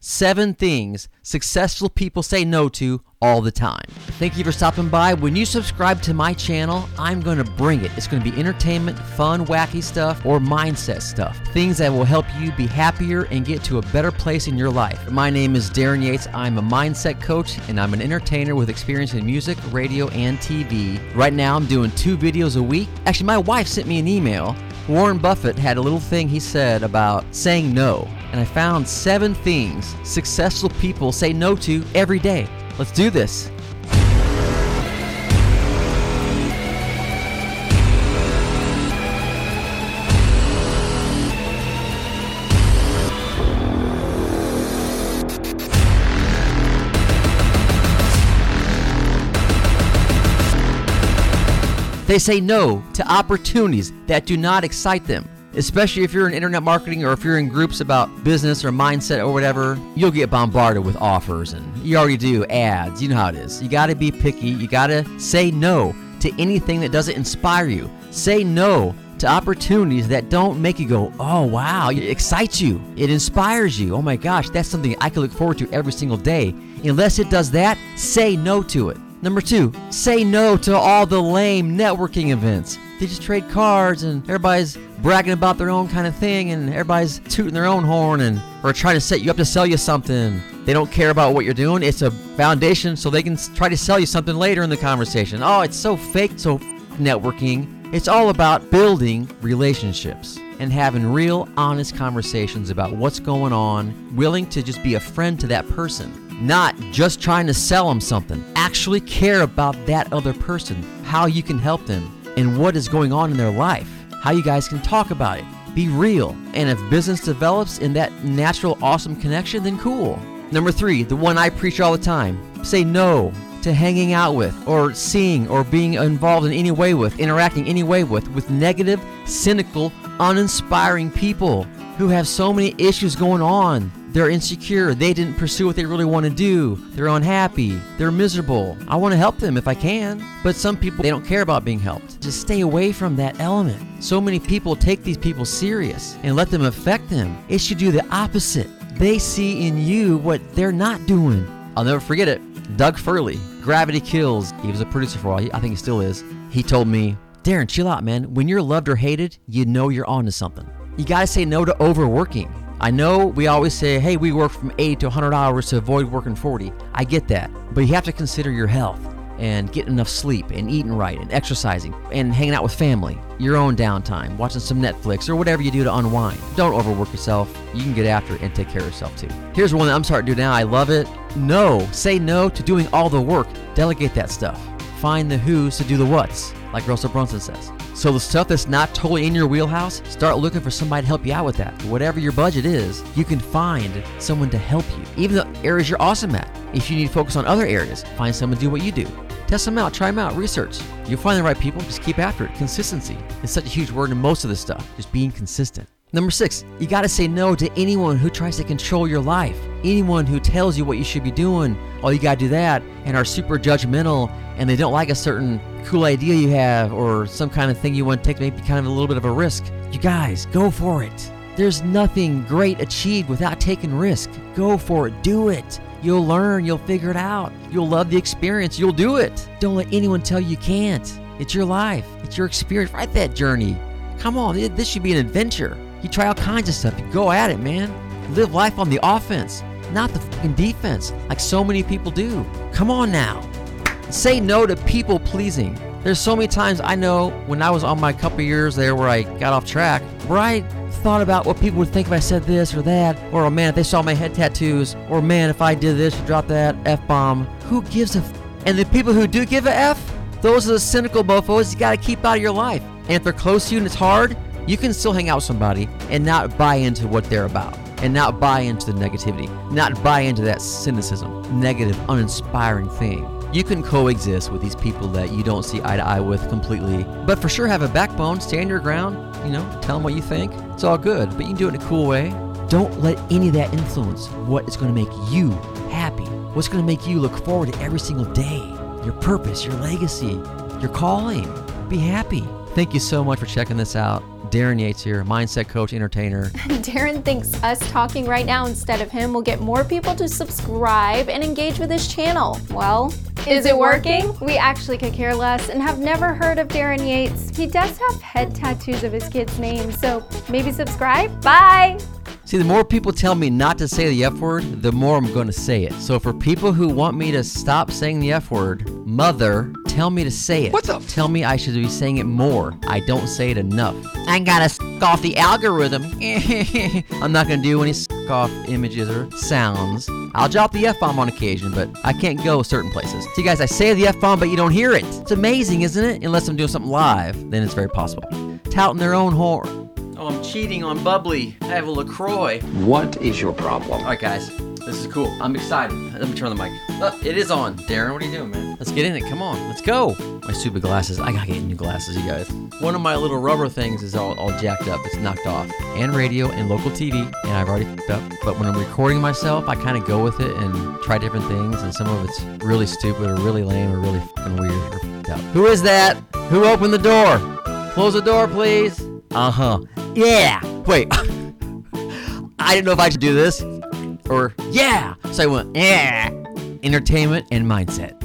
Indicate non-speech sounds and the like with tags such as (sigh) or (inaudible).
seven things successful people say no to all the time. Thank you for stopping by. When you subscribe to my channel, I'm going to bring it. It's going to be entertainment, fun, wacky stuff, or mindset stuff. Things that will help you be happier and get to a better place in your life. My name is Darren Yates. I'm a mindset coach and I'm an entertainer with experience in music, radio, and TV. Right now, I'm doing two videos a week. Actually, my wife sent me an email. Warren Buffett had a little thing he said about saying no, and I found seven things successful people say no to every day. Let's do this. They say no to opportunities that do not excite them. Especially if you're in internet marketing or if you're in groups about business or mindset or whatever, you'll get bombarded with offers and you already do ads. You know how it is. You got to be picky. You got to say no to anything that doesn't inspire you. Say no to opportunities that don't make you go, oh wow, it excites you, it inspires you. Oh my gosh, that's something I can look forward to every single day. Unless it does that, say no to it. Number two, say no to all the lame networking events. They just trade cards and everybody's bragging about their own kind of thing and everybody's tooting their own horn and or trying to set you up to sell you something. They don't care about what you're doing. It's a foundation so they can try to sell you something later in the conversation. Oh, it's so fake, so networking. It's all about building relationships and having real honest conversations about what's going on, willing to just be a friend to that person not just trying to sell them something. Actually care about that other person, how you can help them, and what is going on in their life, how you guys can talk about it. Be real. And if business develops in that natural, awesome connection, then cool. Number three, the one I preach all the time say no to hanging out with, or seeing, or being involved in any way with, interacting any way with, with negative, cynical, uninspiring people who have so many issues going on they're insecure. They didn't pursue what they really want to do. They're unhappy. They're miserable. I want to help them if I can. But some people, they don't care about being helped. Just stay away from that element. So many people take these people serious and let them affect them. It should do the opposite. They see in you what they're not doing. I'll never forget it. Doug Firley, Gravity Kills. He was a producer for a while. I think he still is. He told me, Darren, chill out, man. When you're loved or hated, you know you're onto something. You gotta say no to overworking. I know we always say, hey, we work from 80 to 100 hours to avoid working 40. I get that. But you have to consider your health and getting enough sleep and eating right and exercising and hanging out with family, your own downtime, watching some Netflix or whatever you do to unwind. Don't overwork yourself. You can get after it and take care of yourself too. Here's one that I'm starting to do now. I love it. No. Say no to doing all the work. Delegate that stuff. Find the who's to do the what's, like Russell Brunson says. So the stuff that's not totally in your wheelhouse, start looking for somebody to help you out with that. Whatever your budget is, you can find someone to help you. Even the areas you're awesome at. If you need to focus on other areas, find someone to do what you do. Test them out, try them out, research. You'll find the right people, just keep after it. Consistency is such a huge word in most of this stuff, just being consistent. Number six, you gotta say no to anyone who tries to control your life. Anyone who tells you what you should be doing, oh, you gotta do that, and are super judgmental, and they don't like a certain cool idea you have or some kind of thing you want to take, maybe kind of a little bit of a risk, you guys, go for it. There's nothing great achieved without taking risk. Go for it. Do it. You'll learn. You'll figure it out. You'll love the experience. You'll do it. Don't let anyone tell you can't. It's your life. It's your experience. Write that journey. Come on. This should be an adventure. You try all kinds of stuff. You go at it, man. Live life on the offense, not the fucking defense, like so many people do. Come on now. Say no to people pleasing. There's so many times I know when I was on my couple years there where I got off track, where I thought about what people would think if I said this or that, or oh man, if they saw my head tattoos, or man, if I did this or dropped that F bomb. Who gives a f? And the people who do give a F, those are the cynical mofos you gotta keep out of your life. And if they're close to you and it's hard, you can still hang out with somebody and not buy into what they're about and not buy into the negativity, not buy into that cynicism, negative, uninspiring thing. You can coexist with these people that you don't see eye to eye with completely, but for sure have a backbone, stand your ground, you know, tell them what you think. It's all good, but you can do it in a cool way. Don't let any of that influence what is going to make you happy, what's going to make you look forward to every single day, your purpose, your legacy, your calling. Be happy. Thank you so much for checking this out Darren Yates here, mindset coach, entertainer. (laughs) Darren thinks us talking right now instead of him will get more people to subscribe and engage with his channel. Well, is it working? We actually could care less and have never heard of Darren Yates. He does have head tattoos of his kids' names, so maybe subscribe. Bye! See, the more people tell me not to say the F word, the more I'm going to say it. So for people who want me to stop saying the F word, mother, tell me to say it. What the f- Tell me I should be saying it more. I don't say it enough. I gotta s off the algorithm. (laughs) I'm not gonna do any s off images or sounds. I'll drop the F bomb on occasion, but I can't go certain places. See, guys, I say the F bomb, but you don't hear it. It's amazing, isn't it? Unless I'm doing something live, then it's very possible. Touting their own horn. Oh, I'm cheating on bubbly. I have a LaCroix. What is your problem? All right, guys, this is cool. I'm excited. Let me turn the mic. Oh, it is on. Darren, what are you doing, man? Let's get in it. Come on, let's go. My stupid glasses. I gotta get new glasses, you guys. One of my little rubber things is all, all jacked up. It's knocked off. And radio and local TV, and I've already f***ed up. But when I'm recording myself, I kind of go with it and try different things, and some of it's really stupid or really lame or really fucking weird or f***ed up. Who is that? Who opened the door? Close the door, please. Uh huh. Yeah. Wait. (laughs) I didn't know if I should do this or yeah. So I went, yeah. Entertainment and mindset.